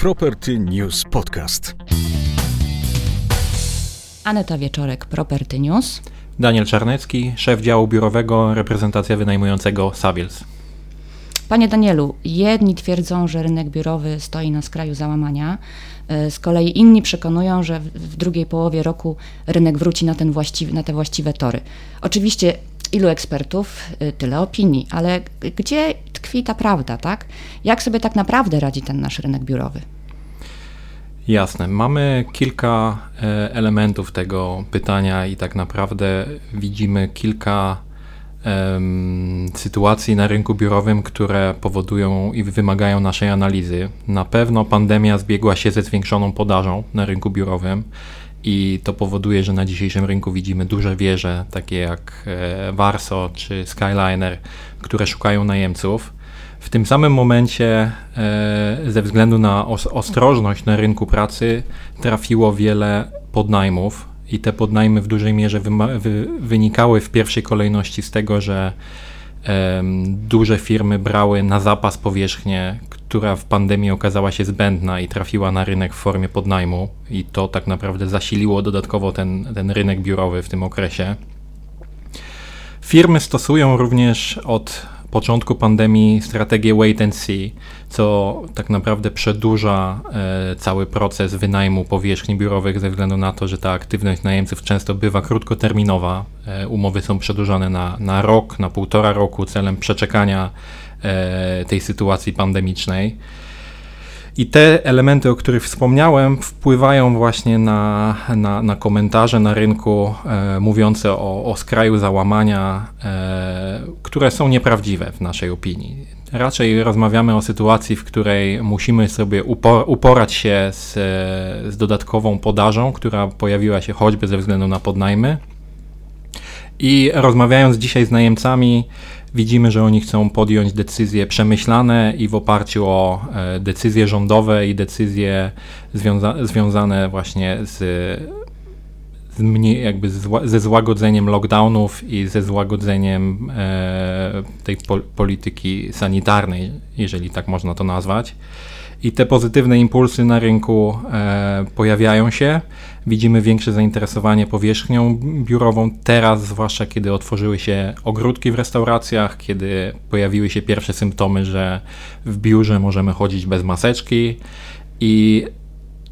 Property News Podcast. Aneta Wieczorek, Property News. Daniel Czarnecki, szef działu biurowego reprezentacja wynajmującego Savills. Panie Danielu, jedni twierdzą, że rynek biurowy stoi na skraju załamania, z kolei inni przekonują, że w drugiej połowie roku rynek wróci na, ten właściwy, na te właściwe tory. Oczywiście ilu ekspertów, y, tyle opinii, ale gdzie tkwi ta prawda, tak? Jak sobie tak naprawdę radzi ten nasz rynek biurowy? Jasne. Mamy kilka e, elementów tego pytania i tak naprawdę widzimy kilka um, sytuacji na rynku biurowym, które powodują i wymagają naszej analizy. Na pewno pandemia zbiegła się ze zwiększoną podażą na rynku biurowym i to powoduje, że na dzisiejszym rynku widzimy duże wieże, takie jak e, Warso czy Skyliner, które szukają najemców. W tym samym momencie, e, ze względu na ostrożność na rynku pracy, trafiło wiele podnajmów, i te podnajmy w dużej mierze wy wynikały w pierwszej kolejności z tego, że duże firmy brały na zapas powierzchnię, która w pandemii okazała się zbędna i trafiła na rynek w formie podnajmu, i to tak naprawdę zasiliło dodatkowo ten, ten rynek biurowy w tym okresie. Firmy stosują również od początku pandemii strategię wait and see, co tak naprawdę przedłuża e, cały proces wynajmu powierzchni biurowych ze względu na to, że ta aktywność najemców często bywa krótkoterminowa. E, umowy są przedłużane na, na rok, na półtora roku celem przeczekania e, tej sytuacji pandemicznej. I te elementy, o których wspomniałem, wpływają właśnie na, na, na komentarze na rynku e, mówiące o, o skraju załamania, e, które są nieprawdziwe w naszej opinii. Raczej rozmawiamy o sytuacji, w której musimy sobie upor uporać się z, z dodatkową podażą, która pojawiła się choćby ze względu na podnajmy. I rozmawiając dzisiaj z najemcami, widzimy, że oni chcą podjąć decyzje przemyślane i w oparciu o e, decyzje rządowe i decyzje związa związane właśnie z, mniej, jakby ze złagodzeniem lockdownów i ze złagodzeniem e, tej po polityki sanitarnej, jeżeli tak można to nazwać i te pozytywne impulsy na rynku e, pojawiają się. Widzimy większe zainteresowanie powierzchnią biurową teraz, zwłaszcza kiedy otworzyły się ogródki w restauracjach, kiedy pojawiły się pierwsze symptomy, że w biurze możemy chodzić bez maseczki i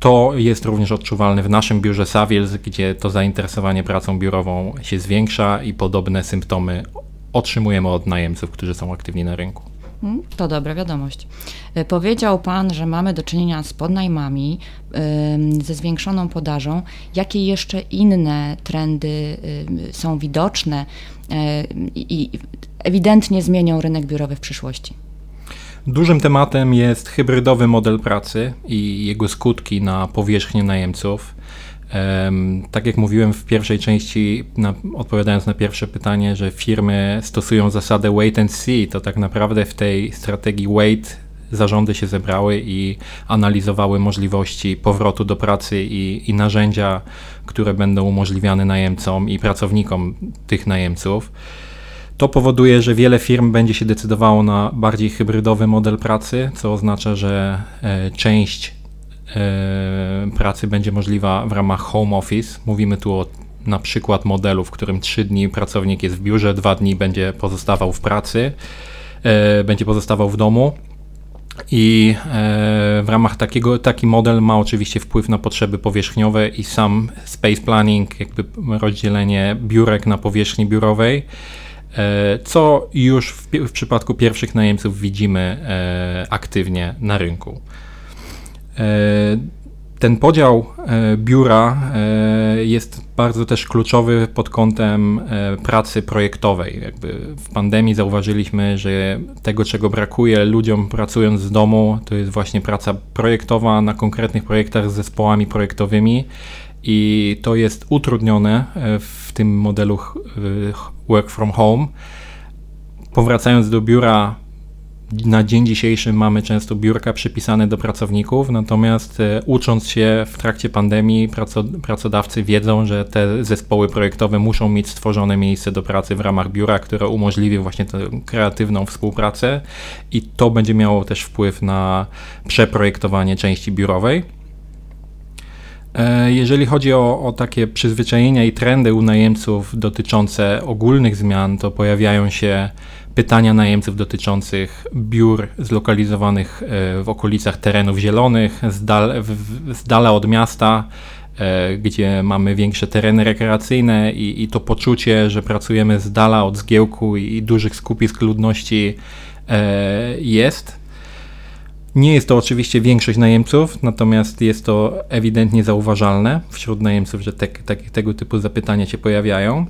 to jest również odczuwalne w naszym biurze Savills, gdzie to zainteresowanie pracą biurową się zwiększa i podobne symptomy otrzymujemy od najemców, którzy są aktywni na rynku. Hmm, to dobra wiadomość. E, powiedział Pan, że mamy do czynienia z podnajmami, ze zwiększoną podażą. Jakie jeszcze inne trendy są widoczne e, i ewidentnie zmienią rynek biurowy w przyszłości? Dużym tematem jest hybrydowy model pracy i jego skutki na powierzchnię najemców. Tak jak mówiłem w pierwszej części, na, odpowiadając na pierwsze pytanie, że firmy stosują zasadę wait and see, to tak naprawdę w tej strategii wait zarządy się zebrały i analizowały możliwości powrotu do pracy i, i narzędzia, które będą umożliwiane najemcom i pracownikom tych najemców. To powoduje, że wiele firm będzie się decydowało na bardziej hybrydowy model pracy, co oznacza, że e, część pracy będzie możliwa w ramach home office. Mówimy tu o na przykład modelu, w którym 3 dni pracownik jest w biurze, 2 dni będzie pozostawał w pracy, e, będzie pozostawał w domu. I e, w ramach takiego, taki model ma oczywiście wpływ na potrzeby powierzchniowe i sam space planning, jakby rozdzielenie biurek na powierzchni biurowej, co już w, w przypadku pierwszych najemców widzimy aktywnie na rynku. E, ten podział e, biura e, jest bardzo też kluczowy pod kątem pracy projektowej. Jakby w pandemii zauważyliśmy, że tego, czego brakuje ludziom pracując z domu, to jest właśnie praca projektowa na konkretnych projektach z zespołami projektowymi i to jest utrudnione w tym modelu work from home. Powracając do biura, na dzień dzisiejszy mamy często biurka przypisane do pracowników, natomiast e, ucząc się w trakcie pandemii, pracodawcy wiedzą, że te zespoły projektowe muszą mieć stworzone miejsce do pracy w ramach biura, które umożliwi właśnie tę kreatywną współpracę i to będzie miało też wpływ na przeprojektowanie części biurowej. E, jeżeli chodzi o, o, takie przyzwyczajenia i trendy u najemców dotyczące ogólnych zmian, to pojawiają się pytania najemców dotyczących biur zlokalizowanych e, w okolicach terenów zielonych, z, dal, w, z dala od miasta, e, gdzie mamy większe tereny rekreacyjne i, i, to poczucie, że pracujemy z dala od zgiełku i, i dużych skupisk ludności jest. Nie jest to oczywiście większość najemców, natomiast jest to ewidentnie zauważalne wśród najemców, że te, te, tego typu zapytania się pojawiają.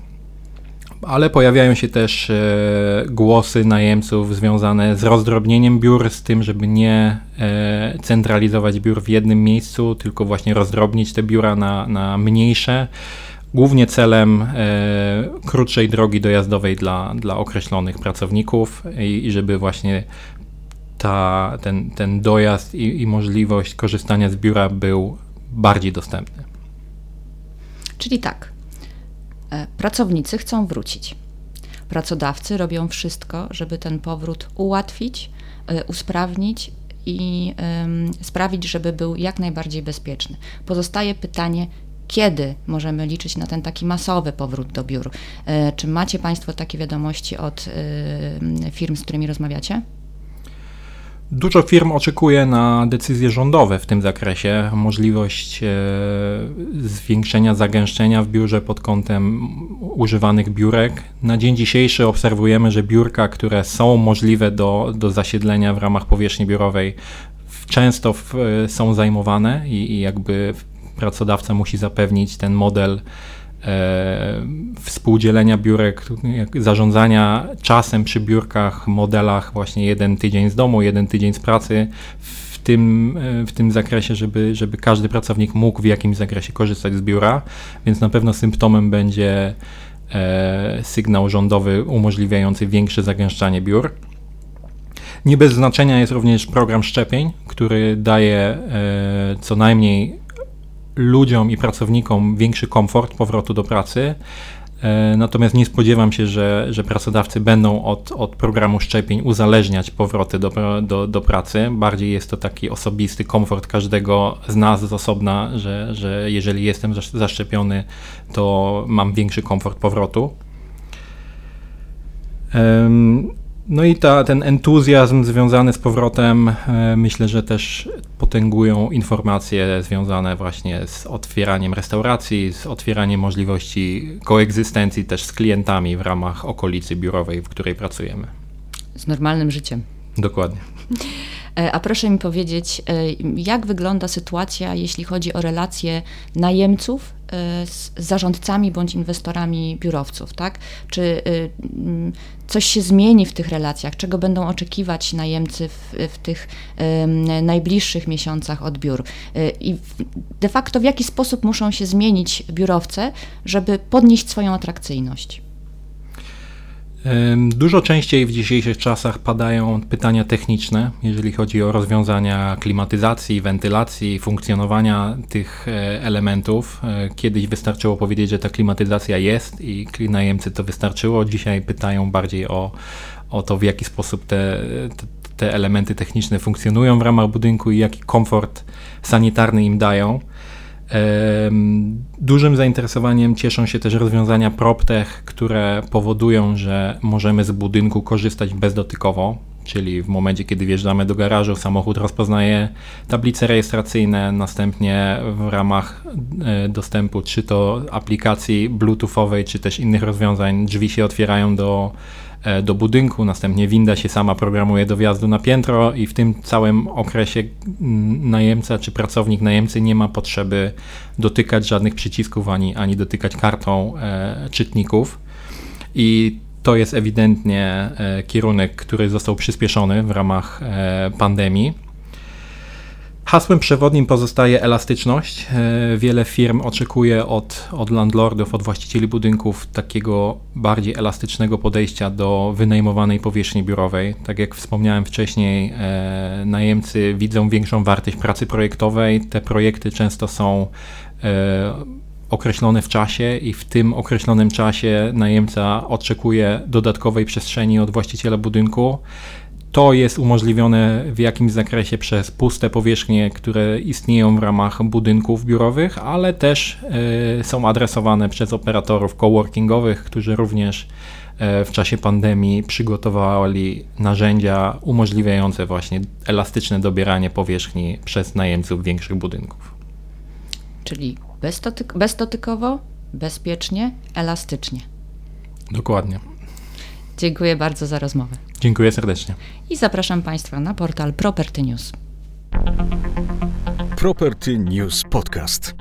Ale pojawiają się też e, głosy najemców związane z rozdrobnieniem biur, z tym, żeby nie e, centralizować biur w jednym miejscu, tylko właśnie rozdrobnić te biura na, na mniejsze głównie celem e, krótszej drogi dojazdowej dla, dla określonych pracowników i, i żeby właśnie ta, ten, ten dojazd i, i możliwość korzystania z biura był bardziej dostępny. Czyli tak, e, pracownicy chcą wrócić. Pracodawcy robią wszystko, żeby ten powrót ułatwić, e, usprawnić i sprawić, żeby był jak najbardziej bezpieczny. Pozostaje pytanie, kiedy możemy liczyć na ten taki masowy powrót do biur? E, czy macie Państwo takie wiadomości od firm, z którymi rozmawiacie? Dużo firm oczekuje na decyzje rządowe w tym zakresie, możliwość e, zwiększenia zagęszczenia w biurze pod kątem używanych biurek. Na dzień dzisiejszy obserwujemy, że biurka, które są możliwe do, do zasiedlenia w ramach powierzchni biurowej, często e, są zajmowane i, i jakby pracodawca musi zapewnić ten model współdzielenia biurek, zarządzania czasem przy biurkach, modelach właśnie jeden tydzień z domu, jeden tydzień z pracy w tym, e, w tym zakresie, żeby, żeby każdy pracownik mógł w jakimś zakresie korzystać z biura, więc na pewno symptomem będzie e, sygnał rządowy umożliwiający większe zagęszczanie biur. Nie bez znaczenia jest również program szczepień, który daje co najmniej ludziom i pracownikom większy komfort powrotu do pracy. E, natomiast nie spodziewam się, że, że pracodawcy będą od, od programu szczepień uzależniać powroty do, do, do pracy. Bardziej jest to taki osobisty komfort każdego z nas z osobna, że, że jeżeli jestem zaszczepiony, to mam większy komfort powrotu. No i ta, ten entuzjazm związany z powrotem, e, myślę, że też potęgują informacje związane właśnie z otwieraniem restauracji, z otwieraniem możliwości koegzystencji też z klientami w ramach okolicy biurowej, w której pracujemy. Z normalnym życiem. Dokładnie. E, a proszę mi powiedzieć, e, jak wygląda sytuacja, jeśli chodzi o relacje najemców z zarządcami bądź inwestorami biurowców, tak? Czy coś się zmieni w tych relacjach? Czego będą oczekiwać najemcy w, w tych najbliższych miesiącach od biur? I de facto w jaki sposób muszą się zmienić biurowce, żeby podnieść swoją atrakcyjność? Dużo częściej w dzisiejszych czasach padają pytania techniczne, jeżeli chodzi o rozwiązania klimatyzacji, wentylacji, funkcjonowania tych e, elementów. E, kiedyś wystarczyło powiedzieć, że ta klimatyzacja jest i najemcy to wystarczyło. Dzisiaj pytają bardziej o, o to, w jaki sposób te, te elementy techniczne funkcjonują w ramach budynku i jaki komfort sanitarny im dają. Dużym zainteresowaniem cieszą się też rozwiązania PropTech, które powodują, że możemy z budynku korzystać bezdotykowo, czyli w momencie, kiedy wjeżdżamy do garażu, samochód rozpoznaje tablice rejestracyjne, następnie w ramach e, dostępu czy to aplikacji bluetoothowej, czy też innych rozwiązań, drzwi się otwierają do E, do budynku, następnie winda się sama programuje do wjazdu na piętro i w tym całym okresie mm, najemca czy pracownik najemcy nie ma potrzeby dotykać żadnych przycisków ani, ani dotykać kartą e, czytników. I to jest ewidentnie e, kierunek, który został przyspieszony w ramach e, pandemii. Hasłem przewodnim pozostaje elastyczność. E, wiele firm oczekuje od, od landlordów, od właścicieli budynków takiego bardziej elastycznego podejścia do wynajmowanej powierzchni biurowej. Tak jak wspomniałem wcześniej, najemcy widzą większą wartość pracy projektowej. Te projekty często są e, określone w czasie i w tym określonym czasie najemca oczekuje dodatkowej przestrzeni od właściciela budynku. To jest umożliwione w jakimś zakresie przez puste powierzchnie, które istnieją w ramach budynków biurowych, ale też y, są adresowane przez operatorów coworkingowych, którzy również y, w czasie pandemii przygotowali narzędzia umożliwiające właśnie elastyczne dobieranie powierzchni przez najemców większych budynków. Czyli bezdotyk bezdotykowo, bezpiecznie, elastycznie. Dokładnie. Dziękuję bardzo za rozmowę. Dziękuję serdecznie. I zapraszam Państwa na portal Property News. Property News Podcast.